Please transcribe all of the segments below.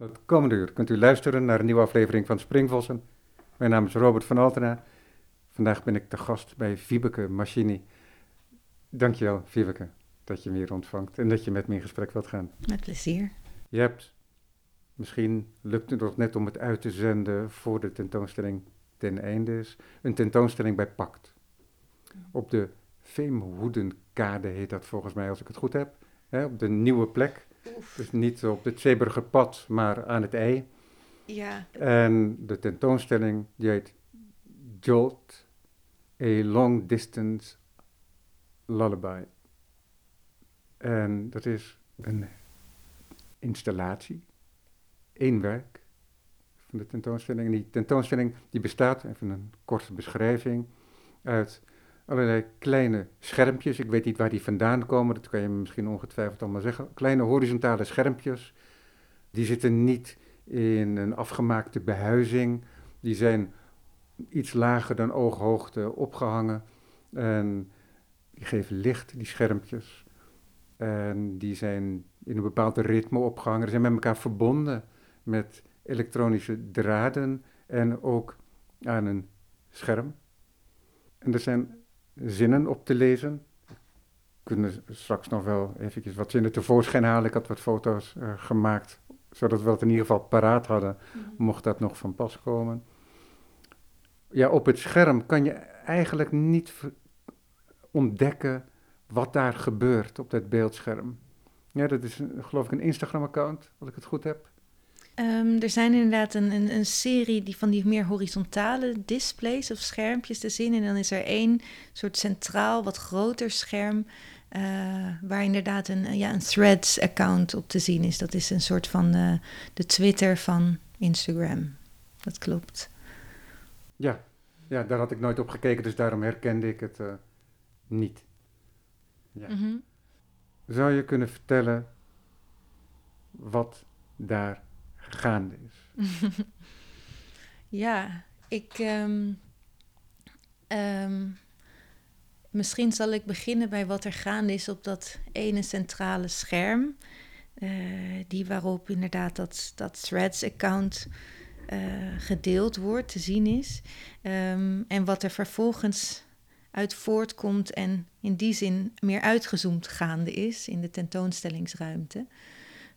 Het komende uur kunt u luisteren naar een nieuwe aflevering van Springvossen. Mijn naam is Robert van Altena. Vandaag ben ik te gast bij Wiebeke Machini. Dankjewel, Wiebeke, dat je me hier ontvangt en dat je met me in gesprek wilt gaan. Met plezier. Je hebt, misschien lukt het nog net om het uit te zenden voor de tentoonstelling ten einde is, een tentoonstelling bij Pact. Op de Veemhoedenkade heet dat volgens mij, als ik het goed heb. Hè, op de nieuwe plek. Dus niet op het Zeeburger pad, maar aan het ei. Ja. En de tentoonstelling die heet Jolt, A Long Distance Lullaby. En dat is een installatie, één werk van de tentoonstelling. En die tentoonstelling die bestaat, even een korte beschrijving, uit allerlei kleine schermpjes. Ik weet niet waar die vandaan komen, dat kan je misschien ongetwijfeld allemaal zeggen. Kleine horizontale schermpjes. Die zitten niet in een afgemaakte behuizing. Die zijn iets lager dan ooghoogte opgehangen. En die geven licht, die schermpjes. En die zijn in een bepaald ritme opgehangen. Ze zijn met elkaar verbonden met elektronische draden en ook aan een scherm. En er zijn zinnen op te lezen. We kunnen straks nog wel eventjes wat zinnen tevoorschijn halen. Ik had wat foto's uh, gemaakt, zodat we het in ieder geval paraat hadden, mocht dat nog van pas komen. Ja, op het scherm kan je eigenlijk niet ontdekken wat daar gebeurt op dat beeldscherm. Ja, dat is geloof ik een Instagram-account, als ik het goed heb. Um, er zijn inderdaad een, een, een, serie die van die meer horizontale displays of schermpjes te zien. En dan is er één soort centraal, wat groter scherm. Uh, waar inderdaad een, ja, een Threads-account op te zien is. Dat is een soort van uh, de Twitter van Instagram. Dat klopt. Ja. ja, daar had ik nooit op gekeken, dus daarom herkende ik het uh, niet. Ja. Mm -hmm. Zou je kunnen vertellen wat daar gaande is? ja, ik. Um, um, misschien zal ik beginnen bij wat er gaande is op dat ene centrale scherm. Uh, die waarop inderdaad dat, dat Threads-account uh, gedeeld wordt, te zien is. Um, en wat er vervolgens uit voortkomt en in die zin meer uitgezoomd gaande is in de tentoonstellingsruimte.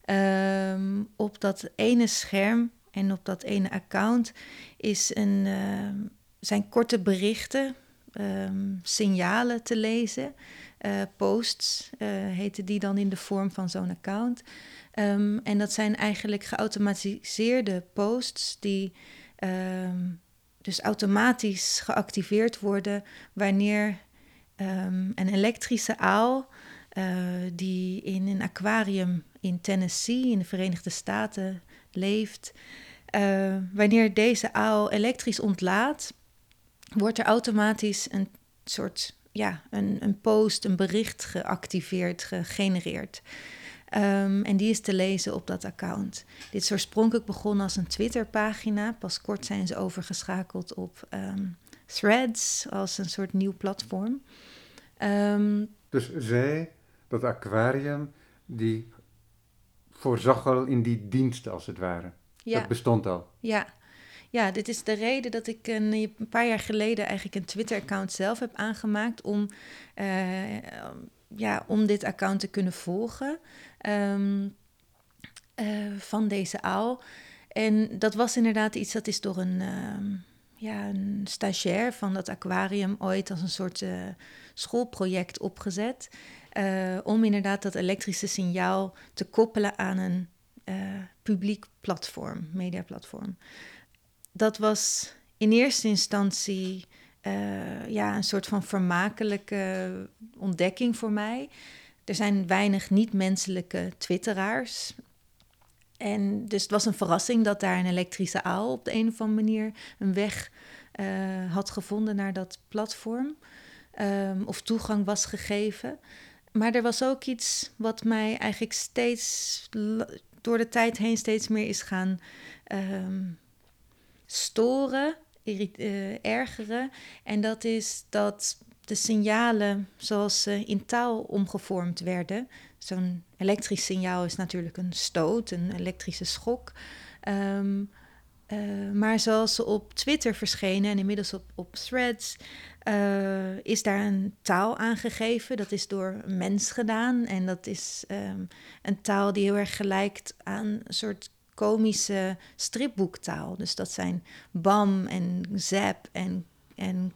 Um, op dat ene scherm en op dat ene account is een, uh, zijn korte berichten, um, signalen te lezen. Uh, posts uh, heten die dan in de vorm van zo'n account. En dat zijn eigenlijk geautomatiseerde posts die dus automatisch geactiveerd worden wanneer een elektrische aal die in een aquarium in Tennessee in de Verenigde Staten leeft. Uh, wanneer deze aal elektrisch ontlaat, wordt er automatisch een soort ja, een, een post, een bericht geactiveerd, gegenereerd. Um, en die is te lezen op dat account. Dit is oorspronkelijk begonnen als een Twitter-pagina. Pas kort zijn ze overgeschakeld op um, Threads als een soort nieuw platform. Um, dus zij, dat aquarium, die voorzag al in die diensten, als het ware. Ja. Dat bestond al. Ja. ja, dit is de reden dat ik een, een paar jaar geleden eigenlijk een Twitter-account zelf heb aangemaakt om, uh, ja, om dit account te kunnen volgen um, uh, van deze aal. En dat was inderdaad iets dat is door een, uh, ja, een stagiair van dat aquarium ooit als een soort uh, schoolproject opgezet. Uh, om inderdaad dat elektrische signaal te koppelen aan een uh, publiek platform, mediaplatform. Dat was in eerste instantie uh, ja, een soort van vermakelijke ontdekking voor mij. Er zijn weinig niet-menselijke twitteraars. En dus het was een verrassing dat daar een elektrische aal op de een of andere manier een weg had gevonden naar dat platform. Um, of toegang was gegeven. Maar er was ook iets wat mij eigenlijk steeds door de tijd heen steeds meer is gaan um, storen, uh, ergeren. En dat is dat de signalen zoals ze in taal omgevormd werden. Zo'n elektrisch signaal is natuurlijk een stoot, een elektrische schok. Um, uh, maar zoals ze op Twitter verschenen en inmiddels op, op Threads, uh, is daar een taal aangegeven. Dat is door een mens gedaan. En dat is um, een taal die heel erg gelijkt aan een soort komische stripboektaal. Dus dat zijn bam en zap en, en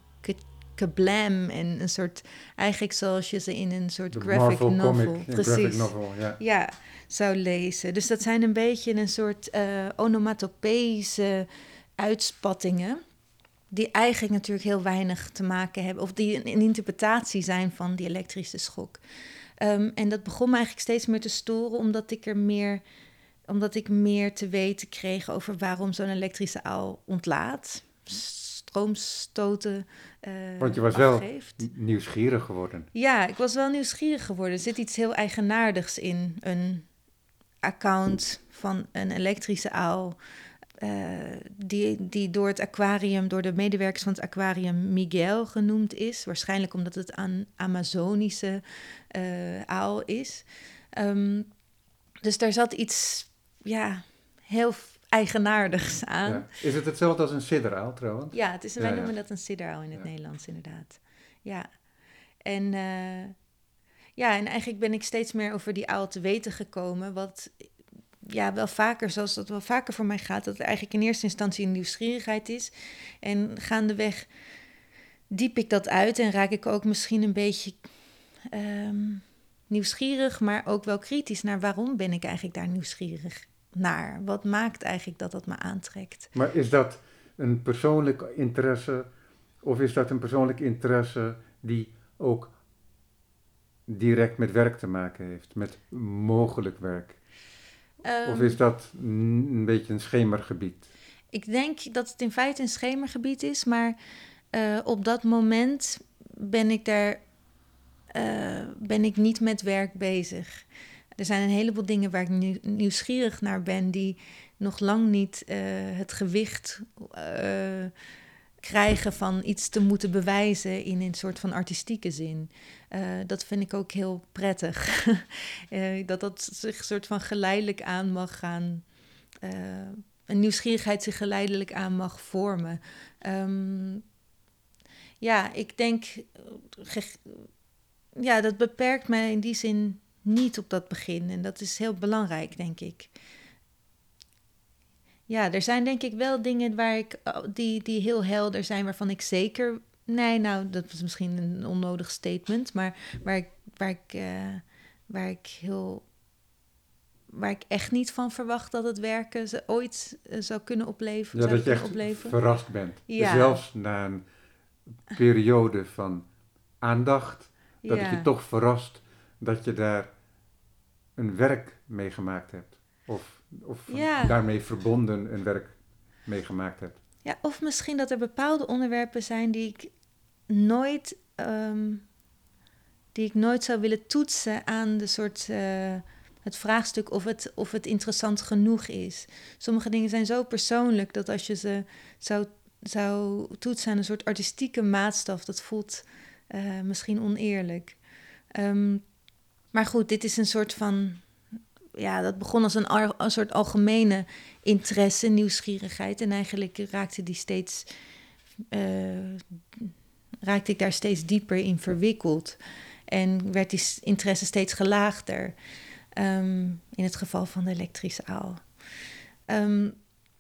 kablam en een soort, eigenlijk zoals je ze in een soort graphic novel, precies, graphic novel, ja. ja, zou lezen. Dus dat zijn een beetje een soort uh, onomatopeïsche uitspattingen die eigenlijk natuurlijk heel weinig te maken hebben, of die een, interpretatie zijn van die elektrische schok. Um, en dat begon me eigenlijk steeds meer te storen, omdat ik er meer, omdat ik meer te weten kreeg over waarom zo'n elektrische aal ontlaat stroomstoten uh, Want je was afgeeft. wel nieuwsgierig geworden. Ja, ik was wel nieuwsgierig geworden. Er zit iets heel eigenaardigs in een account van een elektrische aal. Uh, die, die door het aquarium, door de medewerkers van het aquarium Miguel genoemd is. Waarschijnlijk omdat het een Amazonische uh, aal is. Um, dus daar zat iets, ja, heel eigenaardigs aan. Ja. Is het hetzelfde als een sidderaal trouwens? Ja, het is, wij noemen dat een sidderaal in het Nederlands inderdaad. Ja, en, uh, ja, en eigenlijk ben ik steeds meer over die aal te weten gekomen. Wat ja, wel vaker, zoals dat wel vaker voor mij gaat, dat het eigenlijk in eerste instantie een nieuwsgierigheid is. En gaandeweg diep ik dat uit en raak ik ook misschien een beetje um, nieuwsgierig, maar ook wel kritisch naar waarom ben ik eigenlijk daar nieuwsgierig naar? Wat maakt eigenlijk dat dat me aantrekt? Maar is dat een persoonlijk interesse of is dat een persoonlijk interesse die ook direct met werk te maken heeft, met mogelijk werk? of ehm, is dat een beetje een schemergebied? Ik denk dat het in feite een schemergebied is, maar uh, op dat moment ben ik daar uh, ben ik niet met werk bezig. Er zijn een heleboel dingen waar ik nieuwsgierig naar ben, die nog lang niet uh, het gewicht uh, krijgen van iets te moeten bewijzen in een soort van artistieke zin. Uh, dat vind ik ook heel prettig. dat dat zich soort van geleidelijk aan mag gaan. een nieuwsgierigheid zich geleidelijk aan mag vormen. Um, ja, ik denk. Ja, dat beperkt mij in die zin niet op dat begin. En dat is heel belangrijk, denk ik. Ja, er zijn denk ik wel dingen waar ik, oh, die, die heel helder zijn, waarvan ik zeker. Nee, nou, dat was misschien een onnodig statement, maar waar ik, waar ik, uh, waar ik heel. Waar ik echt niet van verwacht dat het werken ze ooit uh, zou kunnen opleveren. Ja, dat je echt opleveren. verrast bent. Ja. Zelfs na een periode van aandacht, dat ja. je toch verrast dat je daar een werk meegemaakt hebt. Of, of daarmee verbonden een werk meegemaakt hebt. Ja, of misschien dat er bepaalde onderwerpen zijn die ik nooit, ehm, die ik nooit zou willen toetsen aan de soort. Uh, het vraagstuk of het, of het interessant genoeg is. Sommige dingen zijn zo persoonlijk dat als je ze zou, zou toetsen aan een soort artistieke maatstaf, dat voelt uh, misschien oneerlijk. Um, maar goed, dit is een soort van. Ja, dat begon als een, een soort algemene interesse, nieuwsgierigheid. En eigenlijk raakte die steeds. Uh, raakte ik daar steeds dieper in verwikkeld. En werd die interesse steeds gelaagder. Um, in het geval van de elektrische aal. Um,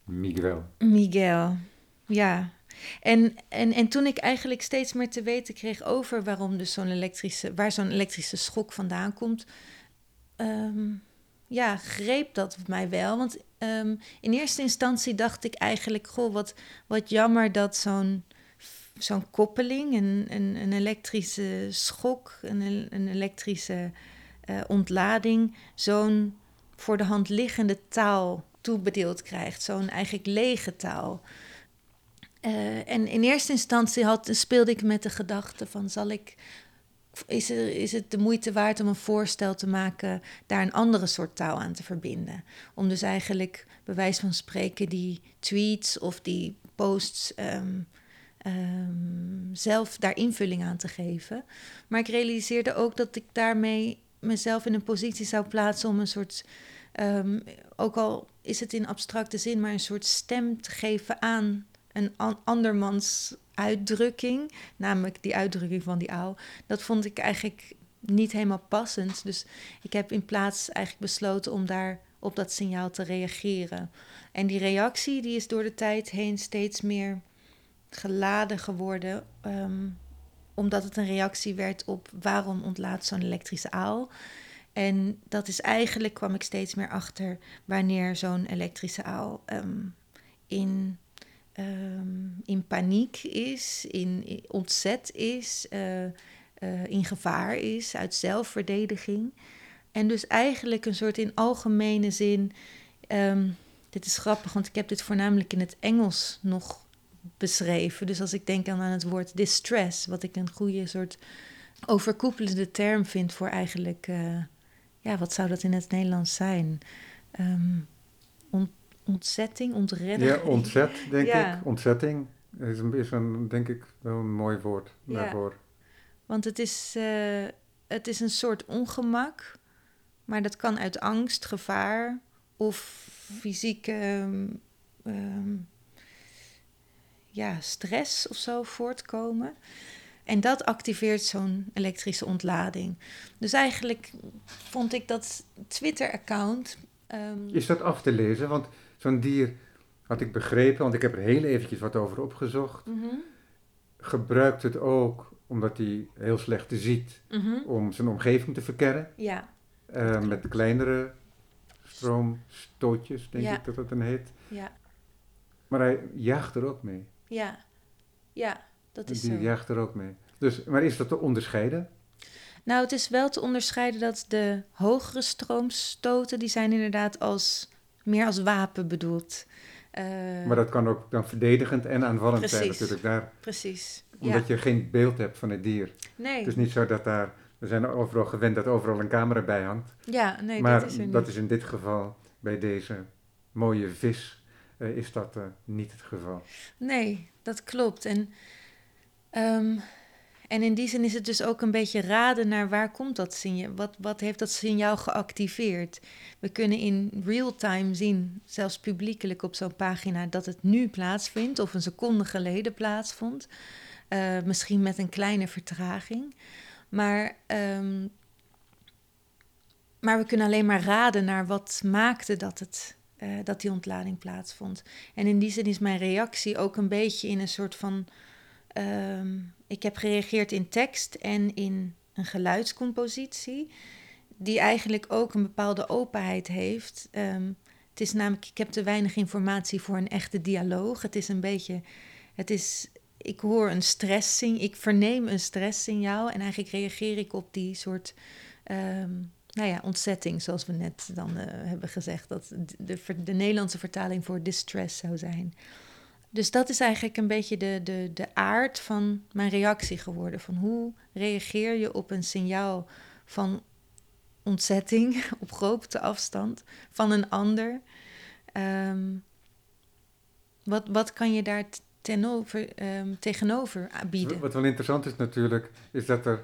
Miguel. Miguel, ja. En, en, en toen ik eigenlijk steeds meer te weten kreeg over waarom dus zo'n elektrische, waar zo'n elektrische schok vandaan komt, um, ja, greep dat mij wel. Want um, in eerste instantie dacht ik eigenlijk, goh, wat, wat jammer dat zo'n zo'n koppeling, een, een, elektrische schok, een, een elektrische uh, ontlading, zo'n voor de hand liggende taal toebedeeld krijgt. Zo'n eigenlijk lege taal. Uh, en in eerste instantie had, speelde ik met de gedachte van zal ik, is, er, is het de moeite waard om een voorstel te maken daar een andere soort taal aan te verbinden? Om dus eigenlijk bij wijze van spreken die tweets of die posts um, ehm, zelf daar invulling aan te geven. Maar ik realiseerde ook dat ik daarmee mezelf in een positie zou plaatsen om een soort, ehm, ook al is het in abstracte zin, maar een soort stem te geven aan een andermans uitdrukking, namelijk die uitdrukking van die ouw. Dat vond ik eigenlijk niet helemaal passend. Dus ik heb in plaats eigenlijk besloten om daar op dat signaal te reageren. En die reactie die is door de tijd heen steeds meer geladen geworden. Ehm, omdat het een reactie werd op waarom ontlaat zo'n elektrische aal. En dat is eigenlijk, kwam ik steeds meer achter, wanneer zo'n elektrische aal ehm, in, ehm, in paniek is, in, ontzet is, uh, uh, in gevaar is, uit zelfverdediging. En dus eigenlijk een soort in algemene zin. Um, dit is grappig, want ik heb dit voornamelijk in het Engels nog beschreven. Dus als ik denk aan, het woord distress, wat ik een goede soort overkoepelende term vind voor eigenlijk, uh, ja, wat zou dat in het Nederlands zijn? Um, ontzetting, ontredding. Ja, ontzet, denk ik. Ontzetting is, een, is een, denk ik, wel een mooi woord daarvoor. Ja. Want het is, uh, het is een soort ongemak, maar dat kan uit angst, gevaar of fysieke um, ja, stress of zo voortkomen. En dat activeert zo'n elektrische ontlading. Dus eigenlijk vond ik dat Twitter-account. Um... Is dat af te lezen? Want zo'n dier, had ik begrepen, want ik heb er heel eventjes wat over opgezocht, mm gebruikt het ook omdat hij heel slecht ziet, mm om zijn omgeving te verkennen. Ja. Uh, met kleinere stroomstootjes, denk ik dat dat dan heet. Ja. Maar hij jaagt er ook mee. Ja, ja, dat is Die zo. jaagt er ook mee. Dus, maar is dat te onderscheiden? Nou, het is wel te onderscheiden dat de hogere stroomstoten, die zijn inderdaad als, meer als wapen bedoeld. Uh, maar dat kan ook dan verdedigend en aanvallend precies, zijn natuurlijk daar. Precies, Omdat je geen beeld hebt van het dier. Nee. Het is niet zo dat daar, we zijn overal gewend dat overal een camera bij hangt. Ja, nee, maar dat is er niet. dat is in dit geval, bij deze mooie vis, uh, is dat uh, niet het geval. Nee, dat klopt. En, um, en in die zin is het dus ook een beetje raden naar waar komt dat signaal? Wat, wat heeft dat signaal geactiveerd? We kunnen in real time zien, zelfs publiekelijk op zo'n pagina, dat het nu plaatsvindt of een seconde geleden plaatsvond. Uh, misschien met een kleine vertraging. Maar um, maar we kunnen alleen maar raden naar wat maakte dat het uh, dat die ontlading plaatsvond. En in die zin is mijn reactie ook een beetje in een soort van. Um, ik heb gereageerd in tekst en in een geluidscompositie, die eigenlijk ook een bepaalde openheid heeft. Um, het is namelijk, ik heb te weinig informatie voor een echte dialoog. Het is een beetje, het is, ik hoor een stresssignaal, ik verneem een stresssignaal en eigenlijk reageer ik op die soort um, nou ja, ontzetting, zoals we net dan uh, hebben gezegd, dat de, de, Nederlandse vertaling voor distress zou zijn. Dus dat is eigenlijk een beetje de, de, de aard van mijn reactie geworden. Van hoe reageer je op een signaal van ontzetting op grote afstand van een ander? Um, wat, wat kan je daar tenover, um, tegenover bieden? Wat wel interessant is natuurlijk, is dat er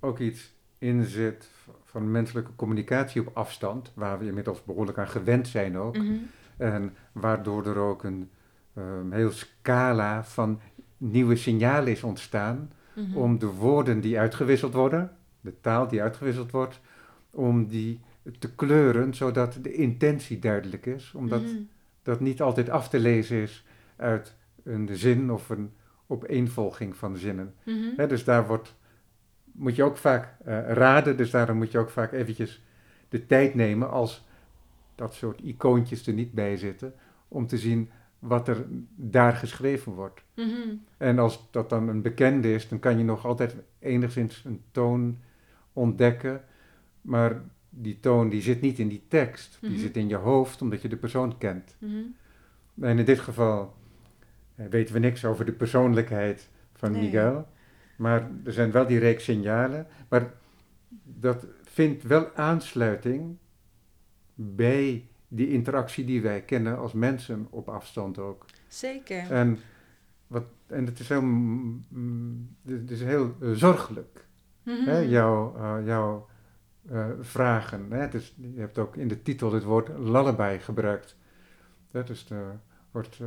ook iets in zit van menselijke communicatie op afstand, waar we inmiddels behoorlijk aan gewend zijn ook. Mm -hmm. En waardoor er ook een um, heel scala van nieuwe signalen is ontstaan mm -hmm. om de woorden die uitgewisseld worden, de taal die uitgewisseld wordt, om die te kleuren, zodat de intentie duidelijk is. Omdat mm -hmm. dat niet altijd af te lezen is uit een zin of een opeenvolging van zinnen. He, dus daar wordt moet je ook vaak uh, raden, dus daarom moet je ook vaak eventjes de tijd nemen als dat soort icoontjes er niet bij zitten, om te zien wat er daar geschreven wordt. Mm -hmm. En als dat dan een bekende is, dan kan je nog altijd enigszins een toon ontdekken, maar die toon die zit niet in die tekst, mm -hmm. die zit in je hoofd omdat je de persoon kent. Mm -hmm. En in dit geval uh, weten we niks over de persoonlijkheid van nee. Miguel. Maar er zijn wel die reeks signalen. Maar dat vindt wel aansluiting bij die interactie die wij kennen als mensen op afstand ook. Zeker. En wat, en het is heel, het is heel eh, zorgelijk, Mhm. hè, jouw, eh, jouw eh, vragen. Hè? Dus je hebt ook in de titel het woord lullaby gebruikt. Dat is de, wordt,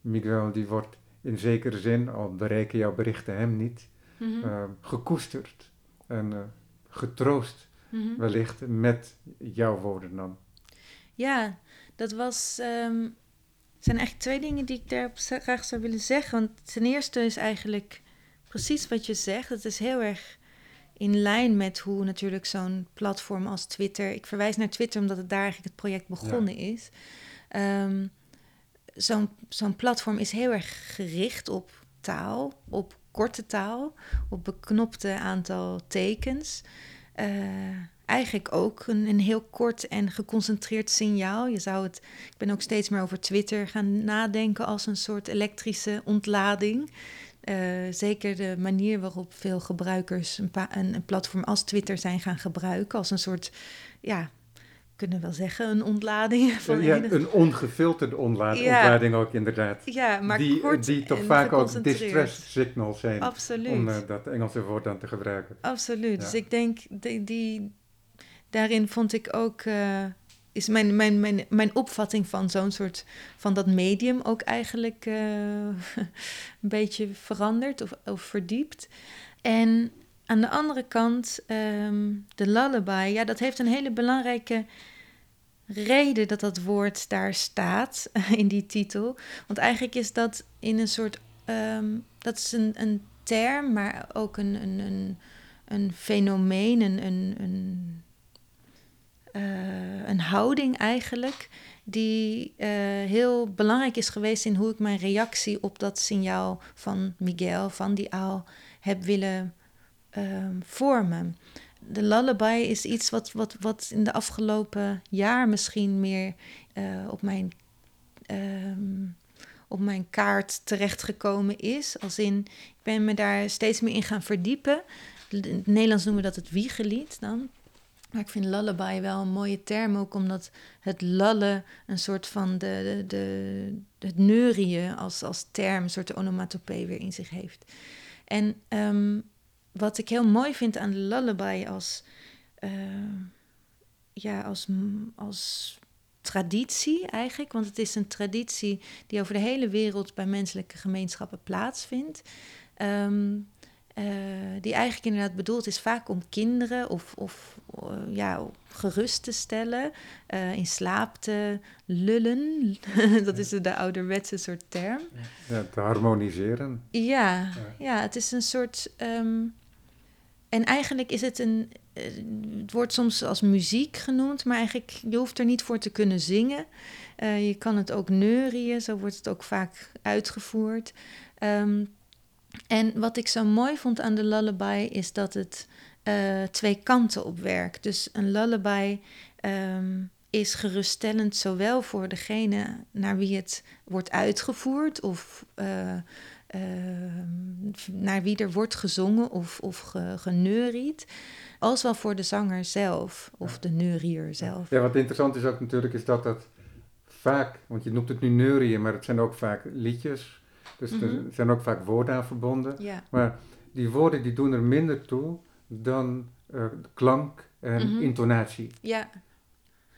Miguel die wordt in zekere zin, al bereiken jouw berichten hem niet, Mhm. gekoesterd en getroost Mhm. wellicht met jouw woorden dan. Ja, dat was. er zijn eigenlijk twee dingen die ik daarop za- graag zou willen zeggen. Want ten eerste is eigenlijk precies wat je zegt. Het is heel erg in lijn met hoe natuurlijk zo'n platform als Twitter. Ik verwijs naar Twitter omdat het daar eigenlijk het project begonnen is. Ehm, zo'n zo'n platform is heel erg gericht op taal, op korte taal, op beknopte aantal tekens. Eh, eigenlijk ook een, een heel kort en geconcentreerd signaal. Je zou het, ik ben ook steeds meer over Twitter gaan nadenken als een soort elektrische ontlading. Eh, zeker de manier waarop veel gebruikers een, een, een platform als Twitter zijn gaan gebruiken, als een soort, ja, kunnen we wel zeggen, een ontlading van ja, een ongefilterde ontla- Ja. ontlading ook inderdaad. ja, maar die, kort die toch vaak ook distress signals zijn, Absoluut. om eh, dat Engelse woord dan te gebruiken. Absoluut. Ja. Dus ik denk, die, die, daarin vond ik ook, eh, is mijn, mijn, mijn, mijn opvatting van zo'n soort, van dat medium ook eigenlijk eh, een beetje veranderd of, of verdiept. En aan de andere kant, ehm, de lullaby, ja, dat heeft een hele belangrijke reden dat dat woord daar staat in die titel. Want eigenlijk is dat in een soort, ehm, dat is een, een term, maar ook een, een, een, een fenomeen, een, een, een, eh, een houding eigenlijk, die eh, heel belangrijk is geweest in hoe ik mijn reactie op dat signaal van Miguel, van die aal, heb willen ehm, vormen. De lullaby is iets wat, wat, wat in de afgelopen jaar misschien meer eh, op mijn ehm, op mijn kaart terechtgekomen is. Als in, ik ben me daar steeds meer in gaan verdiepen. In het Nederlands noemen we dat het wiegelied dan. Maar ik vind lullaby wel een mooie term, ook omdat het lallen een soort van de, de, het neurien als, als term, een soort onomatopee weer in zich heeft. En ehm, wat ik heel mooi vind aan lullaby als, eh, ja, als, als traditie eigenlijk, want het is een traditie die over de hele wereld bij menselijke gemeenschappen plaatsvindt. Ehm, eh, die eigenlijk inderdaad bedoeld is vaak om kinderen of, of eh, ja, gerust te stellen, eh, in slaap te lullen. Dat is de ouderwetse soort term. Ja, te harmoniseren. Ja, ja, het is een soort. ehm, en eigenlijk is het een. Het wordt soms als muziek genoemd, maar eigenlijk je hoeft er niet voor te kunnen zingen. Eh, je kan het ook neurien, zo wordt het ook vaak uitgevoerd. Ehm, en wat ik zo mooi vond aan de lullaby is dat het eh, twee kanten op werkt. Dus een lullaby ehm, is geruststellend zowel voor degene naar wie het wordt uitgevoerd of eh, ehm, naar wie er wordt gezongen of, of ge, geneuried, als wel voor de zanger zelf of de neurier zelf. Ja, wat interessant is ook natuurlijk, is dat dat vaak, want je noemt het nu neurieën, maar het zijn ook vaak liedjes. Dus er Mhm. zijn ook vaak woorden aan verbonden. Ja. Maar die woorden die doen er minder toe dan eh, klank en Mhm. intonatie. Ja,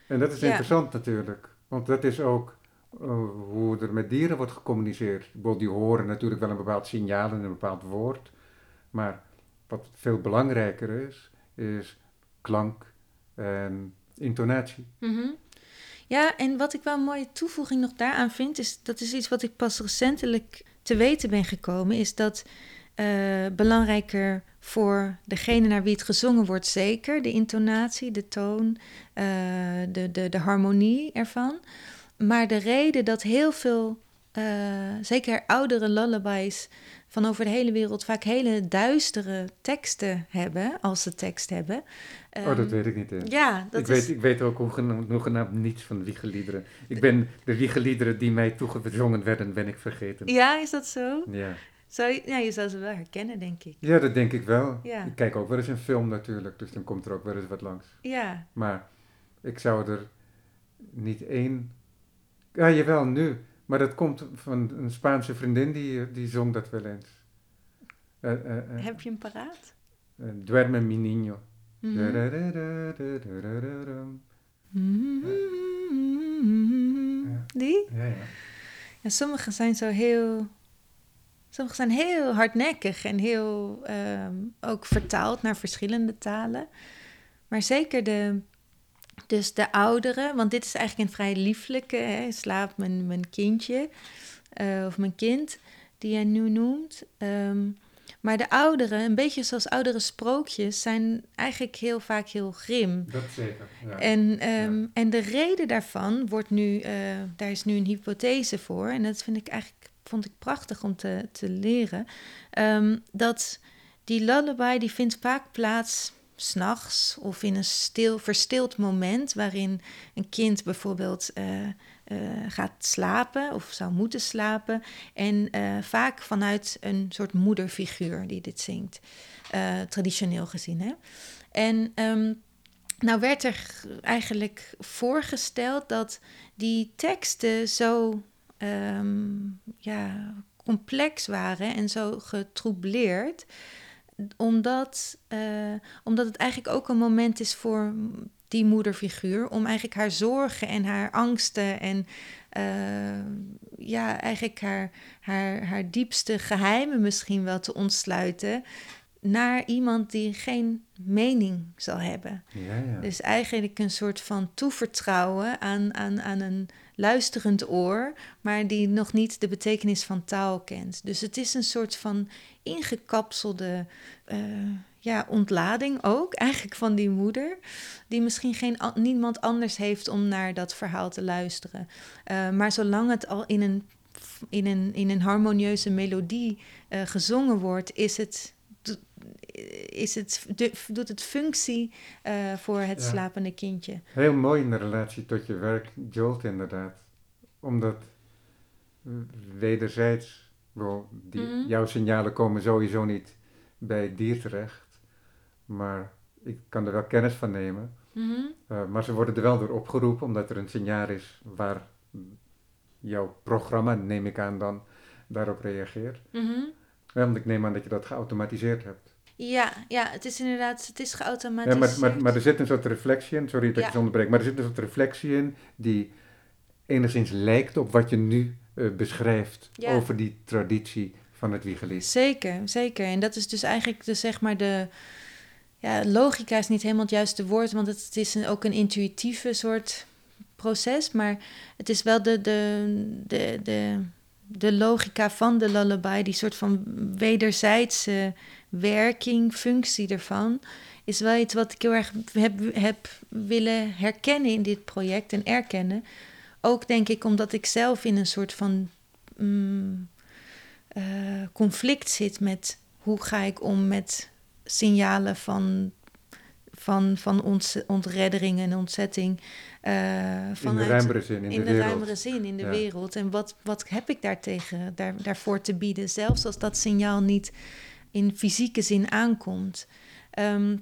En dat is Ja. interessant natuurlijk, want dat is ook eh, hoe er met dieren wordt gecommuniceerd. Bedoel, die horen natuurlijk wel een bepaald signaal en een bepaald woord, maar wat veel belangrijker is, is klank en intonatie. Mhm. Ja, en wat ik wel een mooie toevoeging nog daaraan vind, is dat is iets wat ik pas recentelijk te weten ben gekomen, is dat eh, belangrijker voor degene naar wie het gezongen wordt, zeker de intonatie, de toon, eh, de, de, de harmonie ervan. Maar de reden dat heel veel, eh, zeker oudere lullabies van over de hele wereld, vaak hele duistere teksten hebben, als ze tekst hebben. oh, dat Ehm, weet ik niet. hè. Ja, dat ik, is... weet, ik weet ook hoegenaamd, hoegenaamd niets van wiegeliederen. Ik ben de wiegeliederen die mij toegezongen werden, ben ik vergeten. Ja, is dat zo? Ja. Zou je, ja, je zou ze wel herkennen, denk ik. ja, dat denk ik wel. Ja. Ik kijk ook wel eens een film natuurlijk, dus dan komt er ook wel eens wat langs. Ja, Maar ik zou er niet één... Ja, jawel, nu. Maar dat komt van een Spaanse vriendin die, die zong dat wel eens. Uh, uh, Heb je hem paraat? Duerme mi niño. Die? Ja, ja. Ja, sommige zijn zo heel. Sommige zijn heel hardnekkig en heel ehm, ook vertaald naar verschillende talen. Maar zeker de, dus de ouderen, want dit is eigenlijk een vrij lieflijke, hè, slaapt mijn, mijn kindje uh, of mijn kind, die jij nu noemt. Ehm, maar de ouderen, een beetje zoals oudere sprookjes, zijn eigenlijk heel vaak heel grim. Dat zeker. Ja. En, um, en de reden daarvan wordt nu, uh, daar is nu een hypothese voor, en dat vind ik eigenlijk, vond ik prachtig om te, te leren, um, dat die lullaby die vindt vaak plaats s'nachts of in een stil, verstild moment waarin een kind bijvoorbeeld uh, uh, gaat slapen of zou moeten slapen. En uh, vaak vanuit een soort moederfiguur die dit zingt, traditioneel gezien. Hè? En um, nou werd er eigenlijk voorgesteld dat die teksten zo um, ja, complex waren en zo getroubleerd omdat, uh, omdat het eigenlijk ook een moment is voor die moederfiguur om eigenlijk haar zorgen en haar angsten en uh, ja, eigenlijk haar, haar, haar diepste geheimen misschien wel te ontsluiten naar iemand die geen mening zal hebben. Ja, ja. Dus eigenlijk een soort van toevertrouwen aan, aan, aan een luisterend oor, maar die nog niet de betekenis van taal kent. Dus het is een soort van ingekapselde uh, ja, ontlading ook, eigenlijk van die moeder, die misschien geen, niemand anders heeft om naar dat verhaal te luisteren. Uh, maar zolang het al in een, in een, in een harmonieuze melodie uh, gezongen wordt, is het is het, doet het functie uh, voor het ja. slapende kindje. Heel mooi in de relatie tot je werk, Jolt inderdaad. Omdat wederzijds, wel, die, mm -hmm. jouw signalen komen sowieso niet bij het dier terecht. Maar ik kan er wel kennis van nemen. Mm -hmm. uh, maar ze worden er wel door opgeroepen, omdat er een signaal is waar jouw programma, neem ik aan, dan daarop reageert. Mm -hmm. Ja, want ik neem aan dat je dat geautomatiseerd hebt. Ja, ja, het is inderdaad, het is geautomatiseerd. Ja, maar, maar, maar er zit een soort reflectie in, sorry dat ja. ik je onderbreek, maar er zit een soort reflectie in die enigszins lijkt op wat je nu uh, beschrijft ja. over die traditie van het wiegelied. Zeker, zeker. En dat is dus eigenlijk de, zeg maar de, ja, logica is niet helemaal het juiste woord, want het, het is een, ook een intuïtieve soort proces, maar het is wel de, de, de, de, de logica van de lullaby, die soort van wederzijdse werking, functie ervan, is wel iets wat ik heel erg heb, heb willen herkennen in dit project en erkennen. Ook denk ik omdat ik zelf in een soort van mm, uh, conflict zit met hoe ga ik om met signalen van, van, van ont, ontreddering en ontzetting. Vanuit, in de ruimere zin, in, in de, ruimere zin, in de Ja. wereld. En wat, wat heb ik daartegen, daar, daarvoor te bieden, zelfs als dat signaal niet in fysieke zin aankomt. Ehm,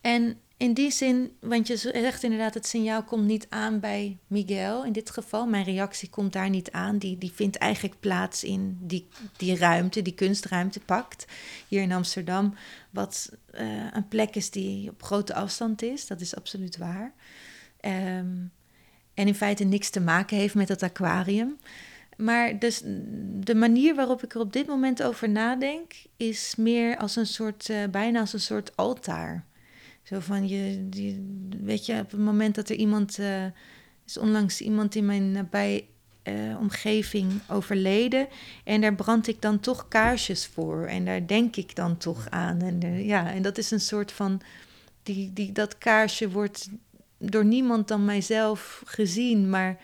en in die zin, want je zegt inderdaad, het signaal komt niet aan bij Miguel in dit geval. Mijn reactie komt daar niet aan. Die, die vindt eigenlijk plaats in die, die ruimte, die kunstruimte pakt. Hier in Amsterdam, wat uh, een plek is die op grote afstand is. Dat is absoluut waar. Um, en in feite niks te maken heeft met het aquarium. Maar dus de manier waarop ik er op dit moment over nadenk, is meer als een soort, uh, bijna als een soort altaar. Zo van je, weet je, op het moment dat er iemand, uh, is onlangs iemand in mijn nabij uh, omgeving overleden. En daar brand ik dan toch kaarsjes voor. En daar denk ik dan toch aan. En ja, en dat is een soort van, die, die, dat kaarsje wordt door niemand dan mijzelf gezien. Maar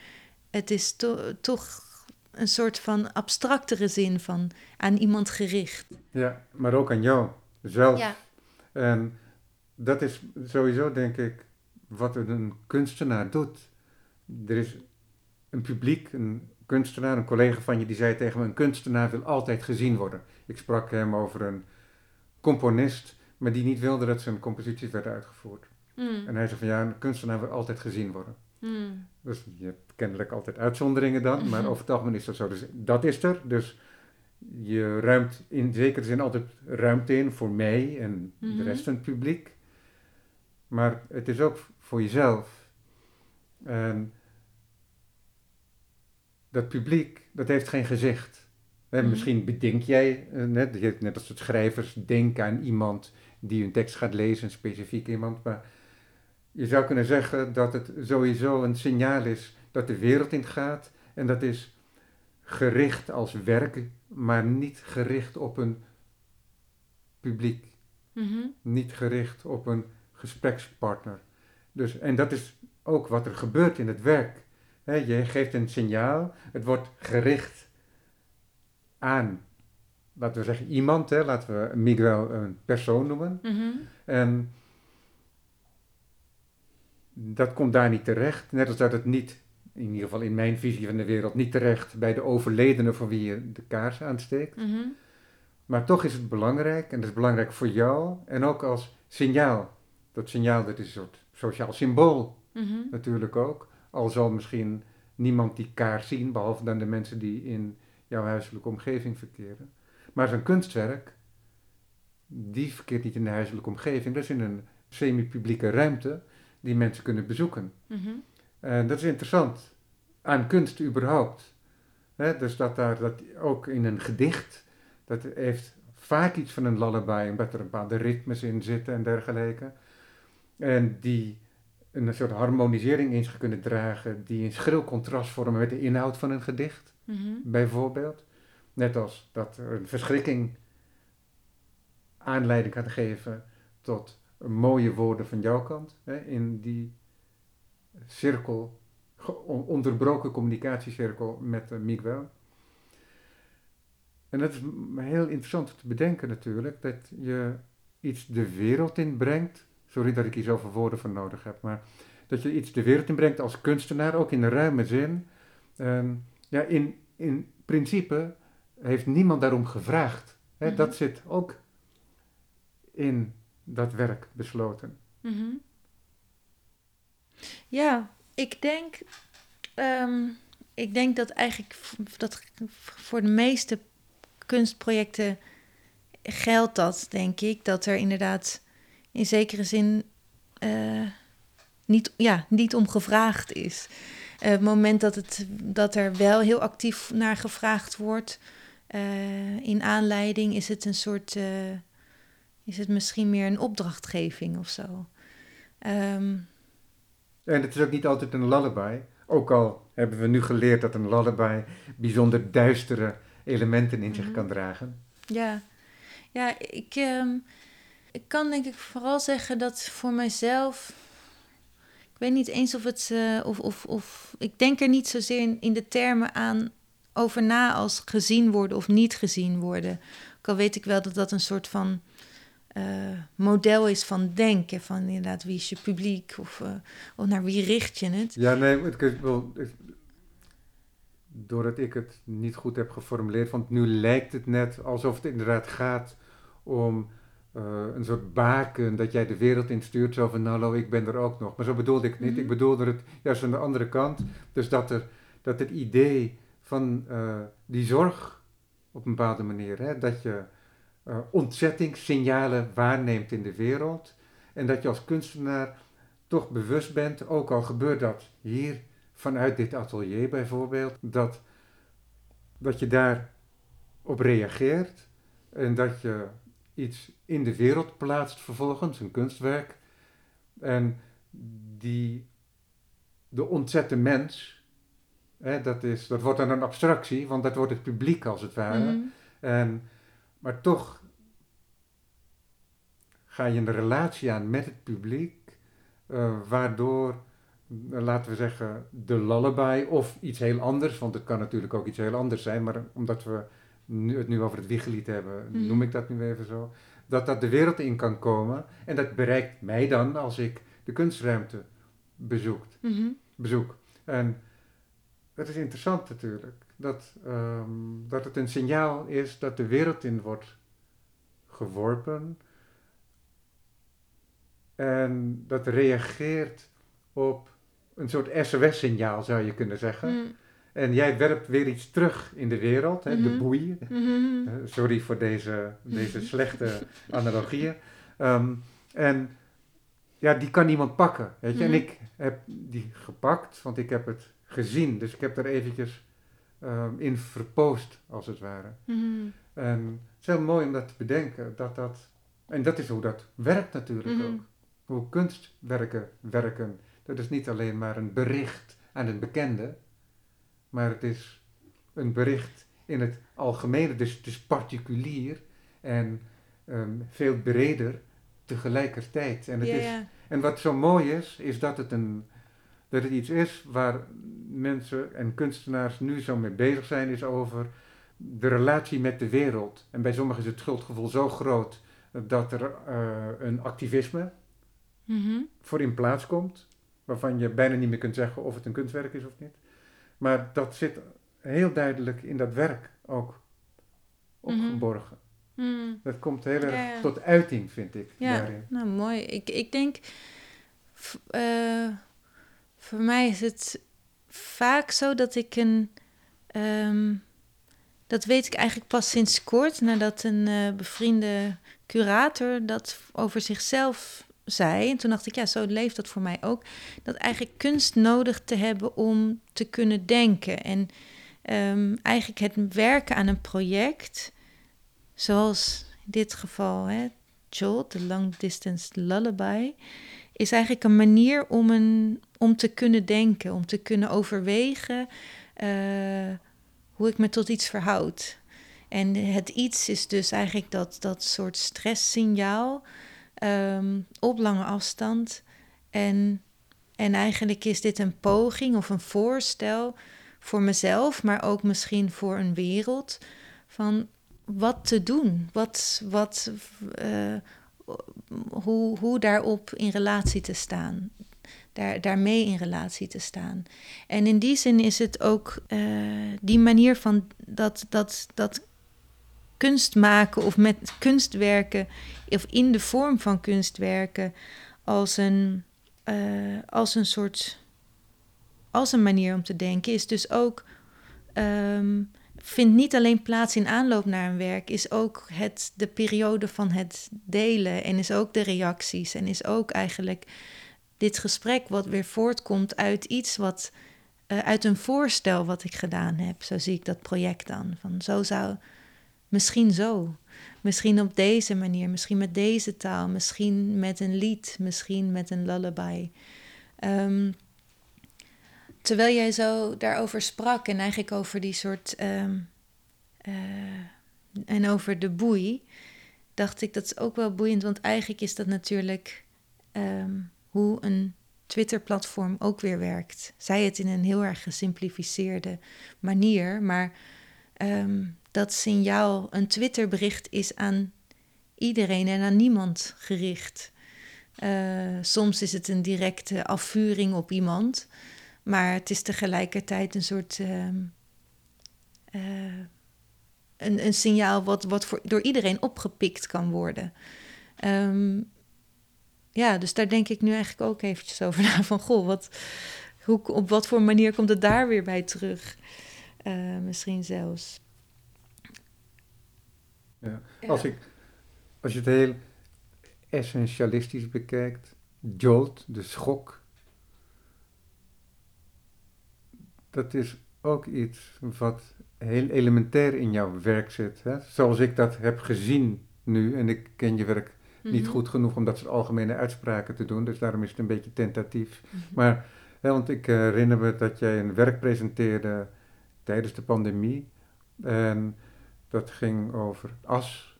het is to, toch een soort van abstractere zin van aan iemand gericht. Ja, maar ook aan jou zelf. Ja. En dat is sowieso, denk ik, wat een kunstenaar doet. Er is een publiek, een kunstenaar, een collega van je, die zei tegen me: een kunstenaar wil altijd gezien worden. Ik sprak hem over een componist, maar die niet wilde dat zijn composities werden uitgevoerd. Mm. En hij zei van ja, een kunstenaar wil altijd gezien worden. Mm. Dus je hebt kennelijk altijd uitzonderingen dan, maar over het algemeen is dat zo. Dus dat is er. Dus je ruimt in zekere zin altijd ruimte in voor mij en de Mhm. rest van het publiek. Maar het is ook voor jezelf. En dat publiek, dat heeft geen gezicht. Mhm. Misschien bedenk jij, eh, net, net als het schrijvers denken aan iemand die een tekst gaat lezen, een specifiek iemand. Maar je zou kunnen zeggen dat het sowieso een signaal is dat de wereld in gaat. En dat is gericht als werk, maar niet gericht op een publiek. Mhm. Niet gericht op een gesprekspartner. Dus, en dat is ook wat er gebeurt in het werk. Je geeft een signaal, het wordt gericht aan, laten we zeggen, iemand. Hè, laten we Miguel een persoon noemen. Mhm. En dat komt daar niet terecht. Net als dat het niet, in ieder geval in mijn visie van de wereld, niet terecht bij de overledene voor wie je de kaars aansteekt. Mhm. Maar toch is het belangrijk, en dat is belangrijk voor jou, en ook als signaal. Dat signaal, dat is een soort sociaal symbool Mhm. natuurlijk ook. Al zal misschien niemand die kaars zien, behalve dan de mensen die in jouw huiselijke omgeving verkeren. Maar zo'n kunstwerk, die verkeert niet in de huiselijke omgeving, dat is in een semi-publieke ruimte die mensen kunnen bezoeken. Mhm. En dat is interessant aan kunst überhaupt. Dus dat daar dat ook in een gedicht, dat heeft vaak iets van een lullaby, omdat er een bepaalde ritmes in zitten en dergelijke. En die een soort harmonisering in zich kunnen dragen, die in schril contrast vormen met de inhoud van een gedicht, Mhm. bijvoorbeeld. Net als dat er een verschrikking aanleiding kan geven tot mooie woorden van jouw kant, hè, in die cirkel, onderbroken communicatiecirkel met uh, Miguel. En dat is heel interessant te bedenken natuurlijk, dat je iets de wereld in brengt. Sorry dat ik hier zoveel woorden voor nodig heb, maar dat je iets de wereld in brengt als kunstenaar, ook in de ruime zin. Ja, in, in principe heeft niemand daarom gevraagd. Hè? Mhm. Dat zit ook in dat werk besloten. Mhm. Ja, ik denk, ehm, ik denk dat eigenlijk dat voor de meeste kunstprojecten geldt dat, denk ik. Dat er inderdaad in zekere zin eh, niet, ja, niet om gevraagd is. Het moment dat, het, dat er wel heel actief naar gevraagd wordt, eh, in aanleiding, is het een soort, eh, is het misschien meer een opdrachtgeving of zo. Ehm, En het is ook niet altijd een lullaby. Ook al hebben we nu geleerd dat een lullaby bijzonder duistere elementen in zich Mhm. kan dragen. Ja, ja ik, ehm, ik kan denk ik vooral zeggen dat voor mijzelf. Ik weet niet eens of het. eh, of, of, of, ik denk er niet zozeer in, in de termen aan over na als gezien worden of niet gezien worden. Ook al weet ik wel dat dat een soort van eh, model is van denken. Van inderdaad, wie is je publiek of, eh, of naar wie richt je het. Ja, nee, het, ik wil, doordat ik het niet goed heb geformuleerd, want nu lijkt het net alsof het inderdaad gaat om eh, een soort baken dat jij de wereld instuurt, zo van hallo, ik ben er ook nog. Maar zo bedoelde ik het niet. Mhm. Ik bedoelde het juist aan de andere kant. Dus dat, er, dat het idee van die zorg op een bepaalde manier, hè, dat je eh, ontzettingssignalen waarneemt in de wereld en dat je als kunstenaar toch bewust bent, ook al gebeurt dat hier vanuit dit atelier bijvoorbeeld, dat, dat je daar op reageert en dat je iets in de wereld plaatst vervolgens, een kunstwerk, en die de ontzette mens, hè, dat, is, dat wordt dan een abstractie, want dat wordt het publiek als het ware. Mhm. En, maar toch ga je een relatie aan met het publiek, eh, waardoor, eh, laten we zeggen, de lullaby of iets heel anders, want het kan natuurlijk ook iets heel anders zijn, maar omdat we nu, het nu over het wiegelied hebben, Mhm. noem ik dat nu even zo, dat dat de wereld in kan komen en dat bereikt mij dan als ik de kunstruimte bezoekt, Mhm. bezoek. En het is interessant natuurlijk, dat, ehm, dat het een signaal is dat de wereld in wordt geworpen en dat reageert op een soort SOS-signaal zou je kunnen zeggen. Mm. En jij werpt weer iets terug in de wereld, hè, de Mhm. boei. Mhm. Eh, sorry voor deze, deze slechte analogieën. Ehm, en ja, die kan niemand pakken, weet je. En Mhm. ik heb die gepakt, want ik heb het gezien. Dus ik heb er eventjes ehm, in verpoost, als het ware. Mhm. En het is heel mooi om dat te bedenken, dat dat... En dat is hoe dat werkt natuurlijk Mhm. ook. Hoe kunstwerken werken. Dat is niet alleen maar een bericht aan een bekende, maar het is een bericht in het algemene, dus het is particulier en ehm, veel breder tegelijkertijd. En, het Ja, is, ja. en wat zo mooi is, is dat het, een, dat het iets is waar mensen en kunstenaars nu zo mee bezig zijn, is over de relatie met de wereld. En bij sommigen is het schuldgevoel zo groot dat er eh, een activisme Mhm. voor in plaats komt, waarvan je bijna niet meer kunt zeggen of het een kunstwerk is of niet. Maar dat zit heel duidelijk in dat werk ook opgeborgen. Mhm. Dat komt heel erg Ja, ja. tot uiting, vind ik, Ja, daarin. nou mooi. Ik, ik denk, eh, voor mij is het vaak zo dat ik een, ehm, dat weet ik eigenlijk pas sinds kort, nadat een eh, bevriende curator dat over zichzelf zei. En toen dacht ik, ja, zo leeft dat voor mij ook. Dat eigenlijk kunst nodig te hebben om te kunnen denken. En ehm, eigenlijk het werken aan een project, zoals in dit geval, hè, Jolt, de Long Distance Lullaby, is eigenlijk een manier om, een, om te kunnen denken, om te kunnen overwegen eh, hoe ik me tot iets verhoud. En het iets is dus eigenlijk dat, dat soort stresssignaal ehm, op lange afstand. En, en eigenlijk is dit een poging of een voorstel voor mezelf, maar ook misschien voor een wereld van wat te doen, wat, wat, eh, hoe, hoe daarop in relatie te staan, daar, daarmee in relatie te staan. En in die zin is het ook eh, die manier van dat, dat, dat kunst maken of met kunstwerken of in de vorm van kunstwerken als een, eh, als een soort als een manier om te denken is dus ook ehm, vindt niet alleen plaats in aanloop naar een werk, is ook het, de periode van het delen en is ook de reacties en is ook eigenlijk dit gesprek wat weer voortkomt uit iets wat, eh, uit een voorstel wat ik gedaan heb. Zo zie ik dat project dan. Van zo zou, misschien zo, misschien op deze manier, misschien met deze taal, misschien met een lied, misschien met een lullaby. Ehm, terwijl jij zo daarover sprak en eigenlijk over die soort. ehm, eh, en over de boei, dacht ik dat is ook wel boeiend, want eigenlijk is dat natuurlijk ehm, hoe een Twitter-platform ook weer werkt. Zij het in een heel erg gesimplificeerde manier, maar ehm, dat signaal, een Twitter-bericht is aan iedereen en aan niemand gericht. Eh, soms is het een directe afvuring op iemand. Maar het is tegelijkertijd een soort. ehm, eh, een, een signaal wat, wat voor, door iedereen opgepikt kan worden. Ehm, ja, dus daar denk ik nu eigenlijk ook eventjes over na. Van goh, wat, hoe, op wat voor manier komt het daar weer bij terug? Eh, misschien zelfs. Ja. Als, ik, als je het heel essentialistisch bekijkt, jolt, de schok, dat is ook iets wat heel elementair in jouw werk zit. Hè? Zoals ik dat heb gezien nu, en ik ken je werk niet Mhm. goed genoeg om dat soort algemene uitspraken te doen, dus daarom is het een beetje tentatief. Mhm. Maar, hè, want ik herinner me dat jij een werk presenteerde tijdens de pandemie. En dat ging over as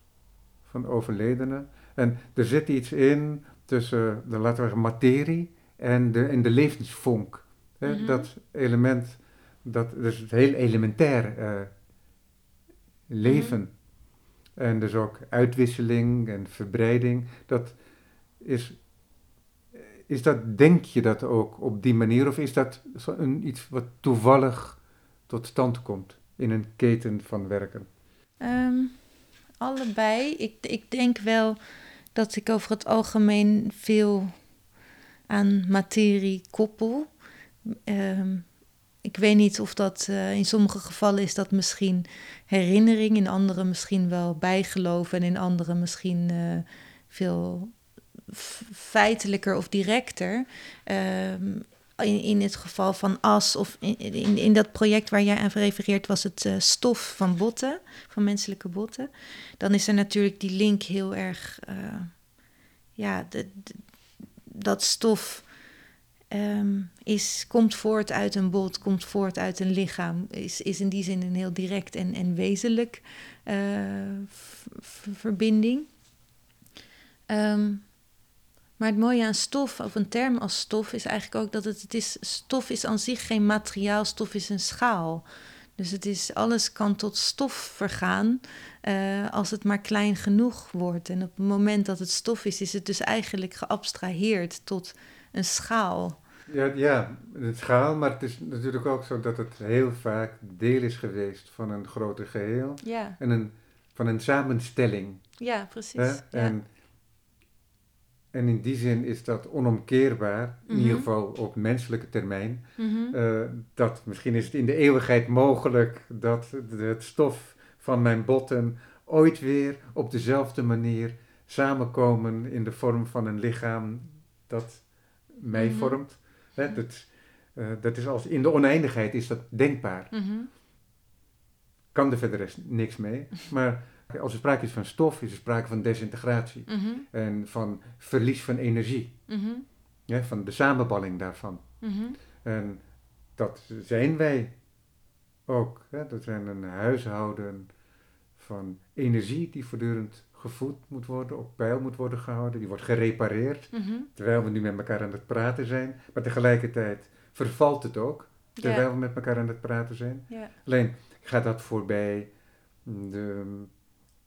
van overledenen. En er zit iets in tussen de, laten we zeggen, materie en de, en de levensvonk. Hè? Mhm. Dat element, dat dus het heel elementair eh, leven. En dus ook uitwisseling en verbreiding. Dat is, is dat, denk je dat ook op die manier? Of is dat een, iets wat toevallig tot stand komt in een keten van werken? Ehm, allebei. Ik, ik denk wel dat ik over het algemeen veel aan materie koppel. ehm, ik weet niet of dat uh, in sommige gevallen is dat misschien herinnering, in andere misschien wel bijgeloof en in andere misschien uh, veel feitelijker of directer. Um, in, in het geval van as of in, in, in dat project waar jij aan refereert was het uh, stof van botten, van menselijke botten. Dan is er natuurlijk die link heel erg, ja, de, dat stof um, is, komt voort uit een bot, komt voort uit een lichaam, is, is in die zin een heel direct en, en wezenlijk uh, verbinding. Um, maar het mooie aan stof, of een term als stof, is eigenlijk ook dat het, het is, stof is aan zich geen materiaal, stof is een schaal. Dus het is, alles kan tot stof vergaan uh, als het maar klein genoeg wordt. En op het moment dat het stof is, is het dus eigenlijk geabstraheerd tot een schaal. Ja, ja, het schaal, maar het is natuurlijk ook zo dat het heel vaak deel is geweest van een groter geheel. Ja. En een, van een samenstelling. Ja, precies. Hè? En, en in die zin is dat onomkeerbaar, in ieder mhm. geval op menselijke termijn. Mhm. Eh, dat misschien is het in de eeuwigheid mogelijk dat het stof van mijn botten ooit weer op dezelfde manier samenkomen in de vorm van een lichaam dat mij Mhm. vormt. Hè, dat, eh, dat is als, in de oneindigheid is dat denkbaar. Mhm. Kan er verder niks mee. Maar als er sprake is van stof, is er sprake van desintegratie. Mhm. En van verlies van energie. Mhm. Hè, van de samenballing daarvan. Mhm. En dat zijn wij ook. Hè? Dat zijn een huishouden van energie die voortdurend gevoed moet worden, op peil moet worden gehouden. Die wordt gerepareerd, Mhm. terwijl we nu met elkaar aan het praten zijn. Maar tegelijkertijd vervalt het ook, terwijl we met elkaar aan het praten zijn. Alleen gaat dat voorbij de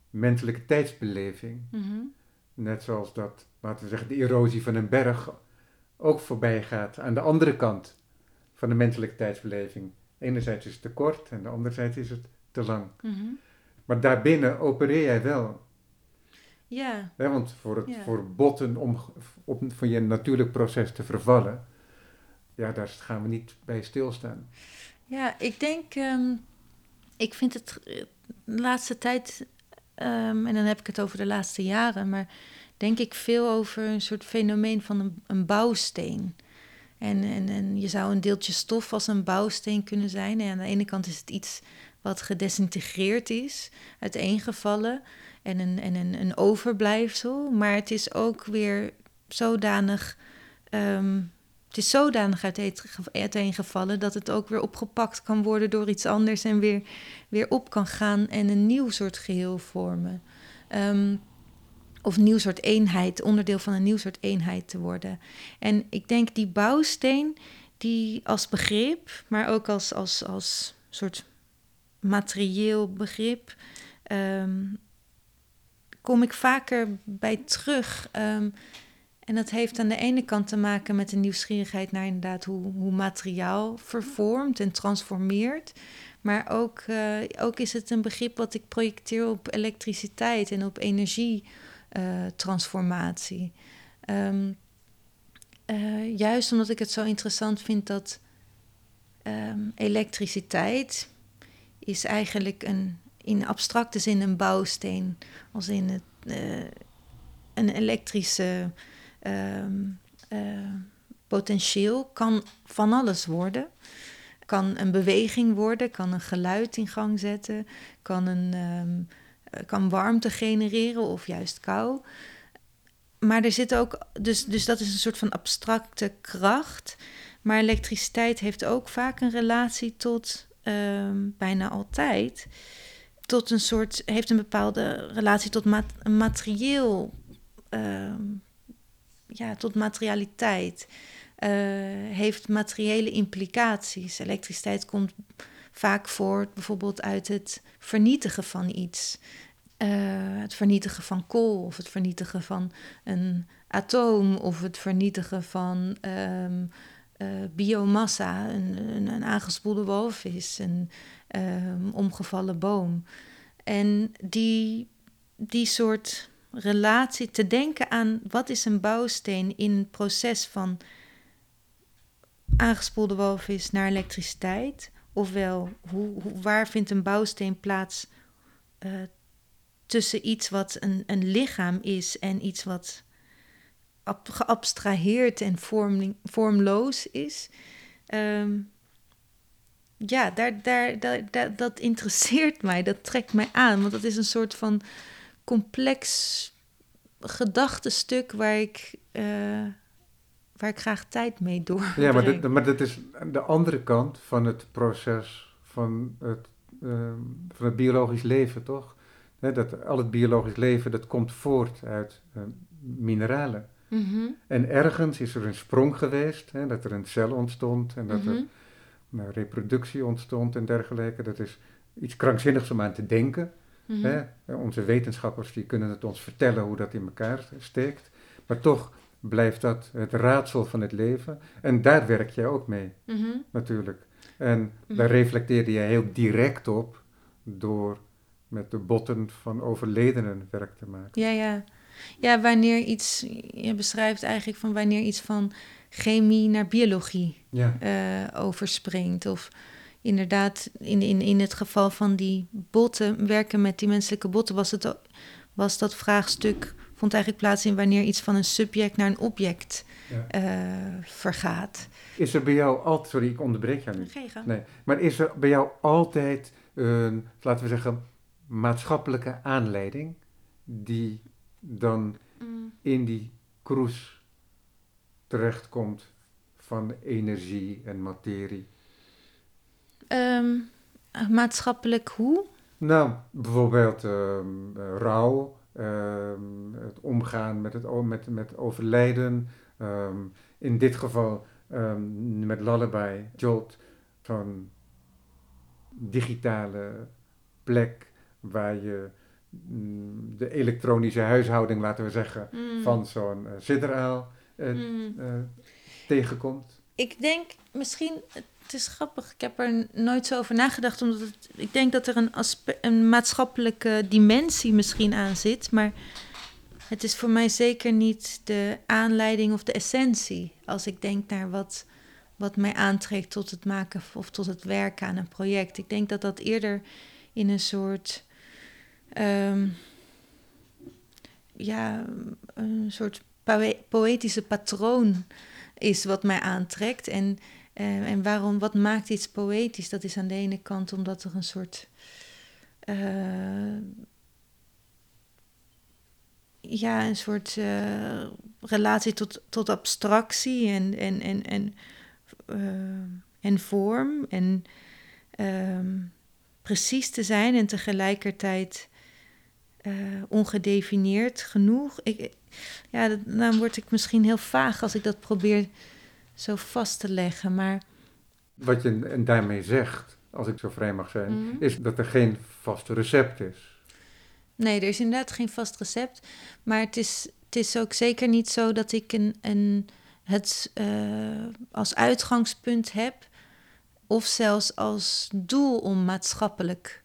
menselijke tijdsbeleving. Mhm. Net zoals dat, laten we zeggen, de erosie van een berg ook voorbij gaat aan de andere kant van de menselijke tijdsbeleving. Enerzijds is het te kort en de anderzijds is het te lang. Mhm. Maar daarbinnen opereer jij wel. Ja. Want voor, het, Ja. voor botten om op, van je natuurlijk proces te vervallen, ja, daar gaan we niet bij stilstaan. Ja, ik denk, ehm, ik vind het eh, de laatste tijd, ehm, en dan heb ik het over de laatste jaren, maar denk ik veel over een soort fenomeen van een, een bouwsteen. En, en, en je zou een deeltje stof als een bouwsteen kunnen zijn. En aan de ene kant is het iets wat gedesintegreerd is, uiteengevallen en een, en een, een overblijfsel. Maar het is ook weer zodanig. ehm, het is zodanig uiteen- uiteengevallen dat het ook weer opgepakt kan worden door iets anders en weer, weer op kan gaan en een nieuw soort geheel vormen. Ehm, of nieuw soort eenheid, onderdeel van een nieuw soort eenheid te worden. En ik denk die bouwsteen, die als begrip, maar ook als, als, als soort materieel begrip, ehm, kom ik vaker bij terug. Ehm, en dat heeft aan de ene kant te maken met de nieuwsgierigheid naar inderdaad hoe, hoe materiaal vervormt en transformeert. Maar ook, eh, ook is het een begrip wat ik projecteer op elektriciteit en op energietransformatie. Eh, juist omdat ik het zo interessant vind dat ehm, elektriciteit is eigenlijk een, in abstracte zin een bouwsteen. Als in het, eh, een elektrische ehm, eh, potentieel kan van alles worden. Kan een beweging worden, kan een geluid in gang zetten, kan, een, ehm, eh, kan warmte genereren of juist kou. Maar er zit ook, dus, dus dat is een soort van abstracte kracht. Maar elektriciteit heeft ook vaak een relatie tot, ehm, bijna altijd, tot een soort, heeft een bepaalde relatie tot een materieel, ehm, ja, tot materialiteit. Eh, heeft materiële implicaties. Elektriciteit komt vaak voort bijvoorbeeld uit het vernietigen van iets. Eh, het vernietigen van kool of het vernietigen van een atoom of het vernietigen van ehm, eh, biomassa, een aangespoelde walvis, een ehm, omgevallen boom. En die, die soort relatie, te denken aan wat is een bouwsteen in het proces van aangespoelde walvis naar elektriciteit? Ofwel, hoe, hoe, waar vindt een bouwsteen plaats uh, tussen iets wat een, een lichaam is en iets wat ab, geabstraheerd en vorm, vormloos is? Um, ja, daar, daar, daar, daar, dat interesseert mij, dat trekt mij aan, want dat is een soort van complex gedachtenstuk waar ik, uh, waar ik graag tijd mee door. Ja, maar, dit, maar dat is de andere kant van het proces van het, uh, van het biologisch leven, toch? dat al het biologisch leven dat komt voort uit uh, mineralen. Mm -hmm. En ergens is er een sprong geweest, hè, dat er een cel ontstond en dat mm -hmm. er nou, reproductie ontstond en dergelijke. Dat is iets krankzinnigs om aan te denken. Mm -hmm. hè? Onze wetenschappers die kunnen het ons vertellen hoe dat in elkaar steekt. Maar toch blijft dat het raadsel van het leven. En daar werk jij ook mee, mm -hmm. natuurlijk. En mm -hmm. daar reflecteerde jij heel direct op door met de botten van overledenen werk te maken. Ja, ja. Ja, wanneer iets, je beschrijft eigenlijk van wanneer iets van chemie naar biologie ja. uh, overspringt. Of inderdaad, in, in, in het geval van die botten, werken met die menselijke botten, was, het, was dat vraagstuk, vond eigenlijk plaats in wanneer iets van een subject naar een object ja. uh, vergaat. Is er bij jou altijd, sorry, ik onderbreek jou nu. Nee, maar is er bij jou altijd een, laten we zeggen, maatschappelijke aanleiding die dan mm. in die cruise terechtkomt van energie en materie? Um, maatschappelijk hoe? Nou, bijvoorbeeld um, rouw, um, het omgaan met, het, met, met overlijden. in dit geval met Lullaby, Jolt, zo'n digitale plek waar je mm, de elektronische huishouding, laten we zeggen, mm. van zo'n uh, sidderaal mm. uh, tegenkomt? Ik denk misschien, het is grappig, ik heb er nooit zo over nagedacht, omdat het, ik denk dat er een, een maatschappelijke dimensie misschien aan zit, maar het is voor mij zeker niet de aanleiding of de essentie. Als ik denk naar wat, wat mij aantrekt tot het maken of tot het werken aan een project. Ik denk dat dat eerder in een soort. Um, ja, een soort poëtische patroon is wat mij aantrekt. En, uh, en waarom, wat maakt iets poëtisch? Dat is aan de ene kant omdat er een soort. Uh, ja, een soort uh, relatie tot, tot abstractie en, en, en, en, en vorm. En ehm, precies te zijn en tegelijkertijd ongedefinieerd genoeg. Ik, ja, dan word ik misschien heel vaag als ik dat probeer zo vast te leggen. Maar... Wat je en daarmee zegt, als ik zo vrij mag zijn, mhm. is dat er geen vast recept is. Nee, er is inderdaad geen vast recept. Maar het is, het is ook zeker niet zo dat ik een, een, het uh, als uitgangspunt heb. Of zelfs als doel om maatschappelijk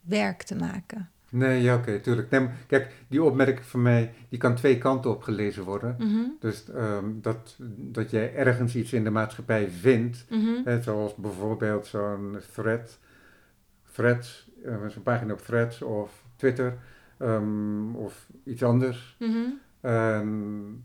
werk te maken. Nee, ja, oké, tuurlijk. Nee, kijk, die opmerking van mij, die kan twee kanten op gelezen worden. Mhm. Dus um, dat, dat jij ergens iets in de maatschappij vindt, mm hè, zoals bijvoorbeeld zo'n thread, threads, uh, zo'n pagina op threads of Twitter, um, of iets anders. Mm um,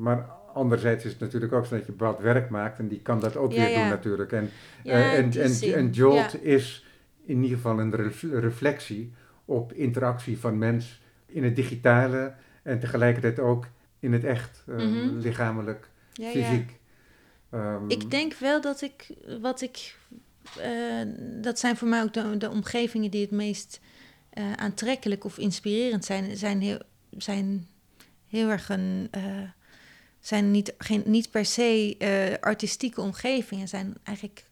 maar anderzijds is het natuurlijk ook zo dat je bepaald werk maakt en die kan dat ook ja, weer ja. doen natuurlijk. En, ja, uh, en, en, en Jolt is in ieder geval een reflectie op interactie van mens in het digitale en tegelijkertijd ook in het echt, uh, mm-hmm. lichamelijk, ja, fysiek. Ja. Um, ik denk wel dat ik, wat ik, uh, dat zijn voor mij ook de, de omgevingen die het meest uh, aantrekkelijk of inspirerend zijn, zijn heel, zijn heel erg een, zijn niet, geen, niet per se artistieke omgevingen, zijn eigenlijk,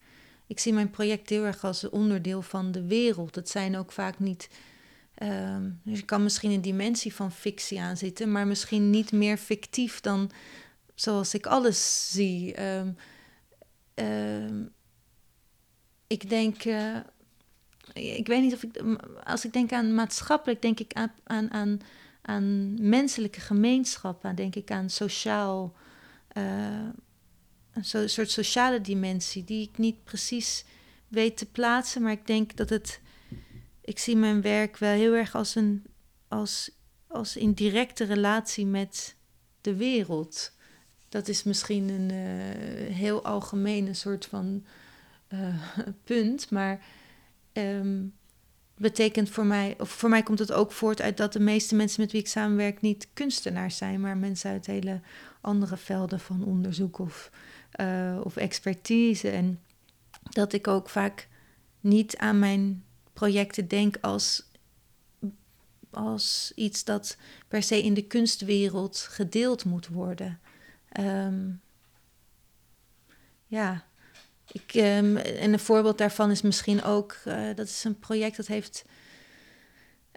ik zie mijn project heel erg als onderdeel van de wereld. Het zijn ook vaak niet Um, dus je kan misschien een dimensie van fictie aanzitten, maar misschien niet meer fictief dan zoals ik alles zie. Um, um, ik denk, uh, ik weet niet of ik, als ik denk aan maatschappelijk, denk ik aan, aan, aan, aan menselijke gemeenschap, denk ik aan sociaal, uh, een soort sociale dimensie die ik niet precies weet te plaatsen, maar ik denk dat het. Ik zie mijn werk wel heel erg als een. als, als in directe relatie met de wereld. Dat is misschien een uh, heel algemene soort van uh, punt, maar um, betekent voor mij, of voor mij komt het ook voort uit dat de meeste mensen met wie ik samenwerk niet kunstenaars zijn, maar mensen uit hele andere velden van onderzoek of, uh, of expertise. En dat ik ook vaak niet aan mijn projecten denk als, als iets dat per se in de kunstwereld gedeeld moet worden. Um, ja, ik, um, en een voorbeeld daarvan is misschien ook, uh, dat is een project dat heeft,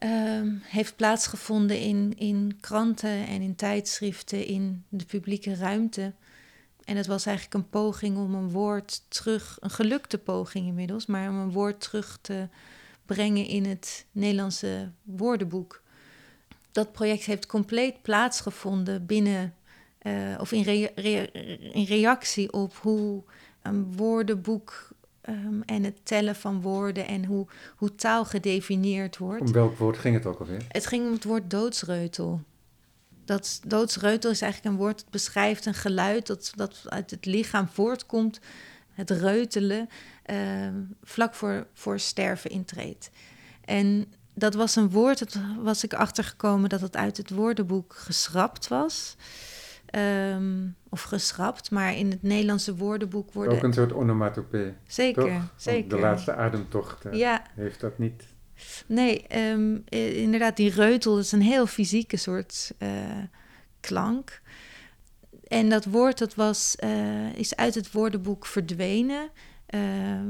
um, heeft plaatsgevonden in, in kranten en in tijdschriften in de publieke ruimte. En het was eigenlijk een poging om een woord terug, een gelukte poging inmiddels, maar om een woord terug te brengen in het Nederlandse woordenboek. Dat project heeft compleet plaatsgevonden binnen, uh, of in, in reactie op hoe een woordenboek um, en het tellen van woorden en hoe, hoe taal gedefinieerd wordt. Om welk woord ging het ook alweer? Het ging om het woord doodsreutel. Dat doodsreutel is eigenlijk een woord dat beschrijft een geluid dat, dat uit het lichaam voortkomt, het reutelen, vlak voor, voor sterven intreedt. En dat was een woord, dat was ik achtergekomen dat het uit het woordenboek geschrapt was. Um, of geschrapt, maar in het Nederlandse woordenboek worden... Ook een soort onomatopee. Zeker, toch? zeker. De laatste ademtocht uh, ja. heeft dat niet. Nee, um, inderdaad, die reutel is een heel fysieke soort uh, klank. En dat woord dat was, uh, is uit het woordenboek verdwenen.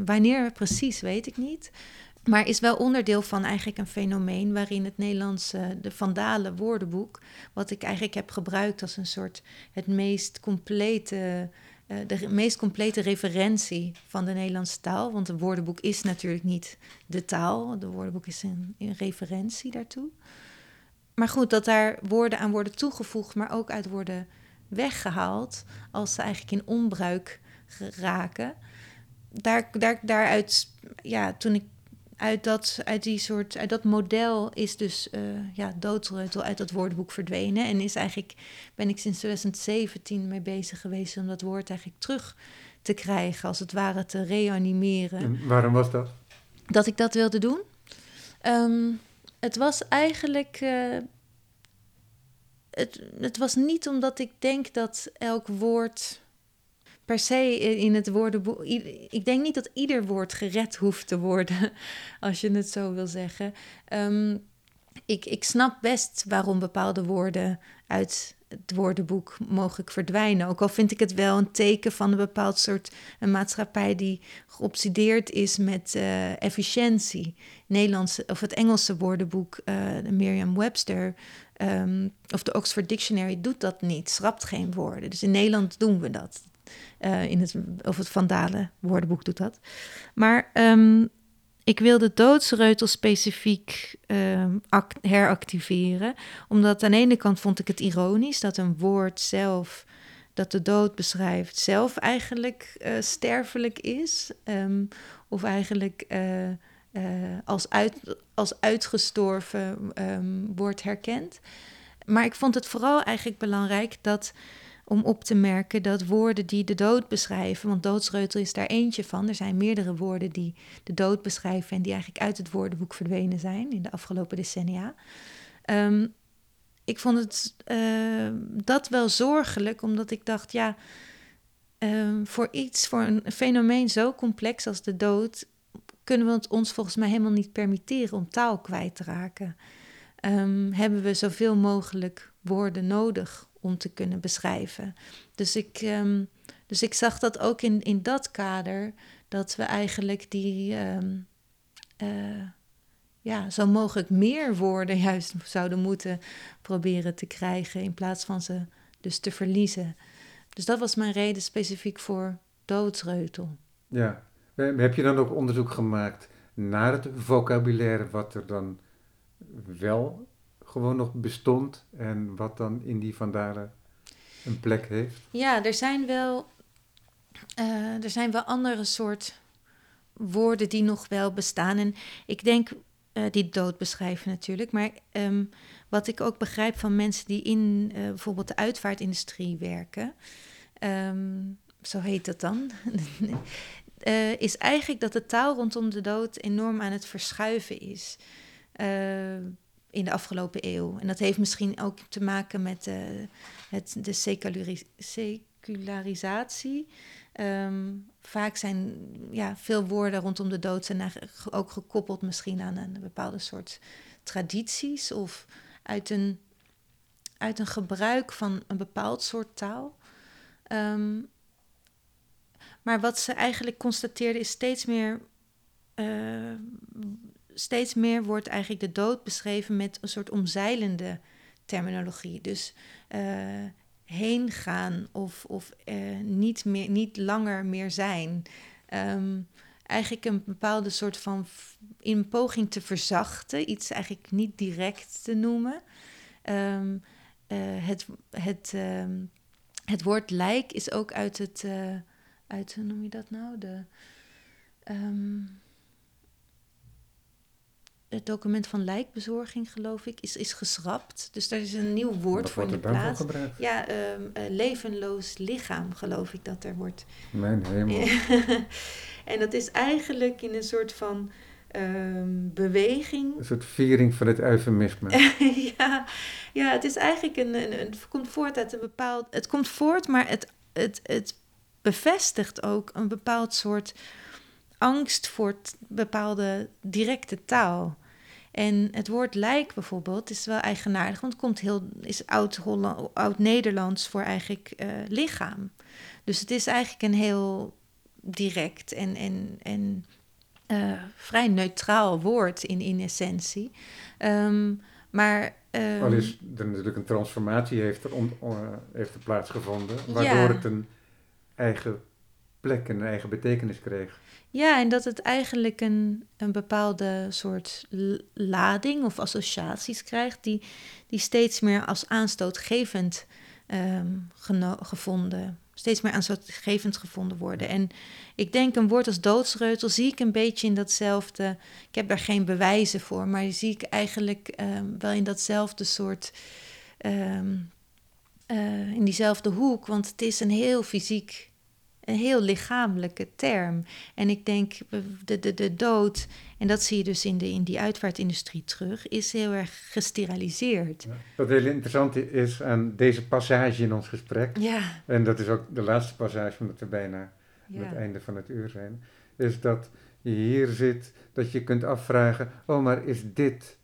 Wanneer precies, weet ik niet. Maar is wel onderdeel van eigenlijk een fenomeen waarin het Nederlandse, de Vandalen woordenboek, wat ik eigenlijk heb gebruikt als een soort het meest complete, uh, de meest complete referentie van de Nederlandse taal. Want een woordenboek is natuurlijk niet de taal, de woordenboek is een, een referentie daartoe. Maar goed, dat daar woorden aan worden toegevoegd, maar ook uit worden weggehaald als ze eigenlijk in onbruik raken. Daar, daar, daaruit, ja, toen ik uit dat, uit die soort, uit dat model is dus uh, ja, doodsreutel uit dat woordenboek verdwenen. En is eigenlijk, ben ik sinds 2017 mee bezig geweest om dat woord eigenlijk terug te krijgen, als het ware te reanimeren. En waarom was dat? Dat ik dat wilde doen? Um, het was eigenlijk. Uh, het, het was niet omdat ik denk dat elk woord per se in het woordenboek. Ik denk niet dat ieder woord gered hoeft te worden, als je het zo wil zeggen. Um, ik, ik snap best waarom bepaalde woorden uit het woordenboek mogelijk verdwijnen. Ook al vind ik het wel een teken van een bepaald soort een maatschappij die geobsedeerd is met uh, efficiëntie. Nederlandse of het Engelse woordenboek, uh, Merriam-Webster um, of de Oxford Dictionary doet dat niet, schrapt geen woorden. Dus in Nederland doen we dat. Uh, in het, of het Vandalen woordenboek doet dat. Maar um, ik wilde doodsreutel specifiek um, heractiveren. Omdat aan de ene kant vond ik het ironisch dat een woord zelf dat de dood beschrijft, zelf eigenlijk uh, sterfelijk is. Um, of eigenlijk uh, als, uit, als uitgestorven um, wordt herkend. Maar ik vond het vooral eigenlijk belangrijk dat om op te merken dat woorden die de dood beschrijven, want doodsreutel is daar eentje van, er zijn meerdere woorden die de dood beschrijven en die eigenlijk uit het woordenboek verdwenen zijn in de afgelopen decennia. Um, ik vond het uh, dat wel zorgelijk, omdat ik dacht, ja, um, voor iets, voor een fenomeen zo complex als de dood, kunnen we het ons volgens mij helemaal niet permitteren om taal kwijt te raken. Um, hebben we zoveel mogelijk woorden nodig om te kunnen beschrijven. Dus ik, um, dus ik zag dat ook in, in dat kader, dat we eigenlijk die, um, uh, ja, zo mogelijk meer woorden juist zouden moeten proberen te krijgen, in plaats van ze dus te verliezen. Dus dat was mijn reden specifiek voor doodsreutel. Ja, heb je dan ook onderzoek gemaakt naar het vocabulaire, wat er dan wel gewoon nog bestond en wat dan in die vandalen een plek heeft? Ja, er zijn wel. er zijn wel andere soort woorden die nog wel bestaan. En ik denk, uh, die dood beschrijven natuurlijk. Maar um, wat ik ook begrijp van mensen die in uh, bijvoorbeeld de uitvaartindustrie werken, um, zo heet dat dan, is eigenlijk dat de taal rondom de dood enorm aan het verschuiven is. In de afgelopen eeuw. En dat heeft misschien ook te maken met het, de secularisatie. Um, vaak zijn ja, veel woorden rondom de dood zijn ook gekoppeld misschien aan een bepaalde soort tradities of uit een, uit een gebruik van een bepaald soort taal. Um, maar wat ze eigenlijk constateerden is steeds meer. Uh, steeds meer wordt eigenlijk de dood beschreven met een soort omzeilende terminologie. Dus uh, heen gaan of, of uh, niet, meer, niet langer meer zijn. Um, eigenlijk een bepaalde soort van in poging te verzachten, iets eigenlijk niet direct te noemen. Um, uh, het, het, um, het woord lijk is ook uit het, uit hoe noem je dat nou? De, het document van lijkbezorging, geloof ik, is, is geschrapt. Dus daar is een nieuw woord voor in de plaats. Ja, um, uh, levenloos lichaam, geloof ik dat er wordt. Mijn hemel. en dat is eigenlijk in een soort van um, beweging. Een soort viering van het eufemisme. ja, ja, het is eigenlijk een, een, Het komt voort uit een bepaald. Het komt voort, maar het, het, het bevestigt ook een bepaald soort angst voor bepaalde directe taal. En het woord lijk bijvoorbeeld is wel eigenaardig, want het komt heel, is oud-Nederlands voor eigenlijk uh, lichaam. Dus het is eigenlijk een heel direct en, en, en uh, vrij neutraal woord in, in essentie. Um, maar. Um, Al is er natuurlijk een transformatie heeft er, uh, heeft er plaatsgevonden, waardoor ja. het een eigen plek en een eigen betekenis kreeg. Ja, en dat het eigenlijk een, een bepaalde soort lading of associaties krijgt, die, die steeds meer als aanstootgevend um, gevonden, steeds meer aanstootgevend gevonden worden. En ik denk een woord als doodsreutel zie ik een beetje in datzelfde. Ik heb daar geen bewijzen voor, maar zie ik eigenlijk um, wel in datzelfde soort. Um, uh, in diezelfde hoek, want het is een heel fysiek een heel lichamelijke term. En ik denk, de, de, de dood, en dat zie je dus in, de, in die uitvaartindustrie terug, is heel erg gesteriliseerd. Wat heel interessant is aan deze passage in ons gesprek, ja. en dat is ook de laatste passage, omdat we bijna ja. aan het einde van het uur zijn, is dat je hier zit, dat je kunt afvragen, oh maar is dit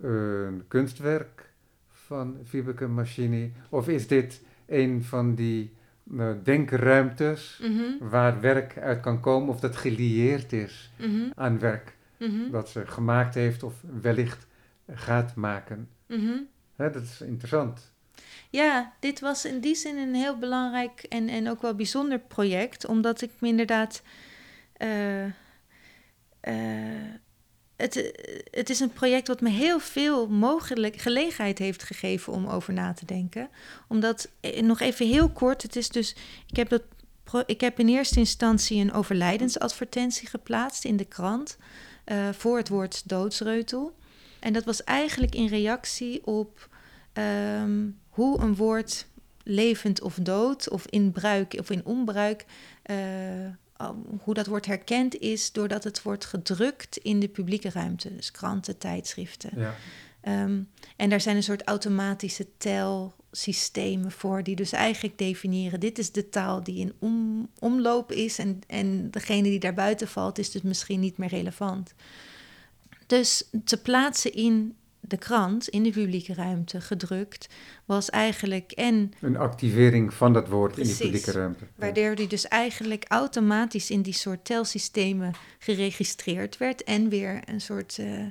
een kunstwerk van Vibeke Machini, of is dit een van die uh, denkruimtes mm-hmm. waar werk uit kan komen of dat gelieerd is mm-hmm. aan werk dat ze gemaakt heeft of wellicht gaat maken. Hè, dat is interessant. Ja, dit was in die zin een heel belangrijk en, en ook wel bijzonder project, omdat ik me inderdaad. Uh, het, het is een project wat me heel veel mogelijk gelegenheid heeft gegeven om over na te denken. Omdat, eh, nog even heel kort, het is dus, ik heb, dat, ik heb in eerste instantie een overlijdensadvertentie geplaatst in de krant uh, voor het woord doodsreutel. En dat was eigenlijk in reactie op um, hoe een woord levend of dood, of in bruik of in onbruik, hoe dat wordt herkend is doordat het wordt gedrukt in de publieke ruimte. Dus kranten, tijdschriften. Ja. Um, en daar zijn een soort automatische telsystemen voor, die dus eigenlijk definiëren: dit is de taal die in om, omloop is, en, en degene die daar buiten valt, is dus misschien niet meer relevant. Dus te plaatsen in de krant in de publieke ruimte gedrukt, was eigenlijk en... Een activering van dat woord in de publieke ruimte. Waardoor die dus eigenlijk automatisch in die soort telsystemen geregistreerd werd en weer een soort... Uh,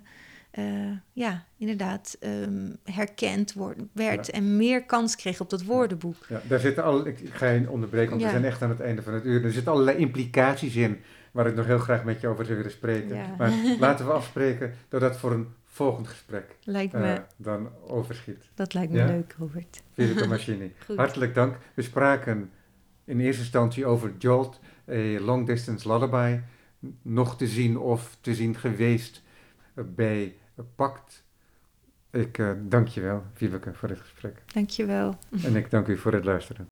uh, ja, inderdaad, um, herkend wordt, werd en meer kans kreeg op dat woordenboek. Ja, daar zitten al, ik ga je onderbreken, want we zijn echt aan het einde van het uur. Er zitten allerlei implicaties in waar ik nog heel graag met je over zou willen spreken. Maar laten we afspreken dat dat voor een volgend gesprek lijkt me, uh, dan overschiet. Dat lijkt me leuk, Robert. Philippe Machini. Hartelijk dank. We spraken in eerste instantie over Jolt, a Long Distance Lullaby, nog te zien of te zien geweest bij Pact. Ik uh, dank je wel, Viveke, voor dit gesprek. Dank je wel. En ik dank u voor het luisteren.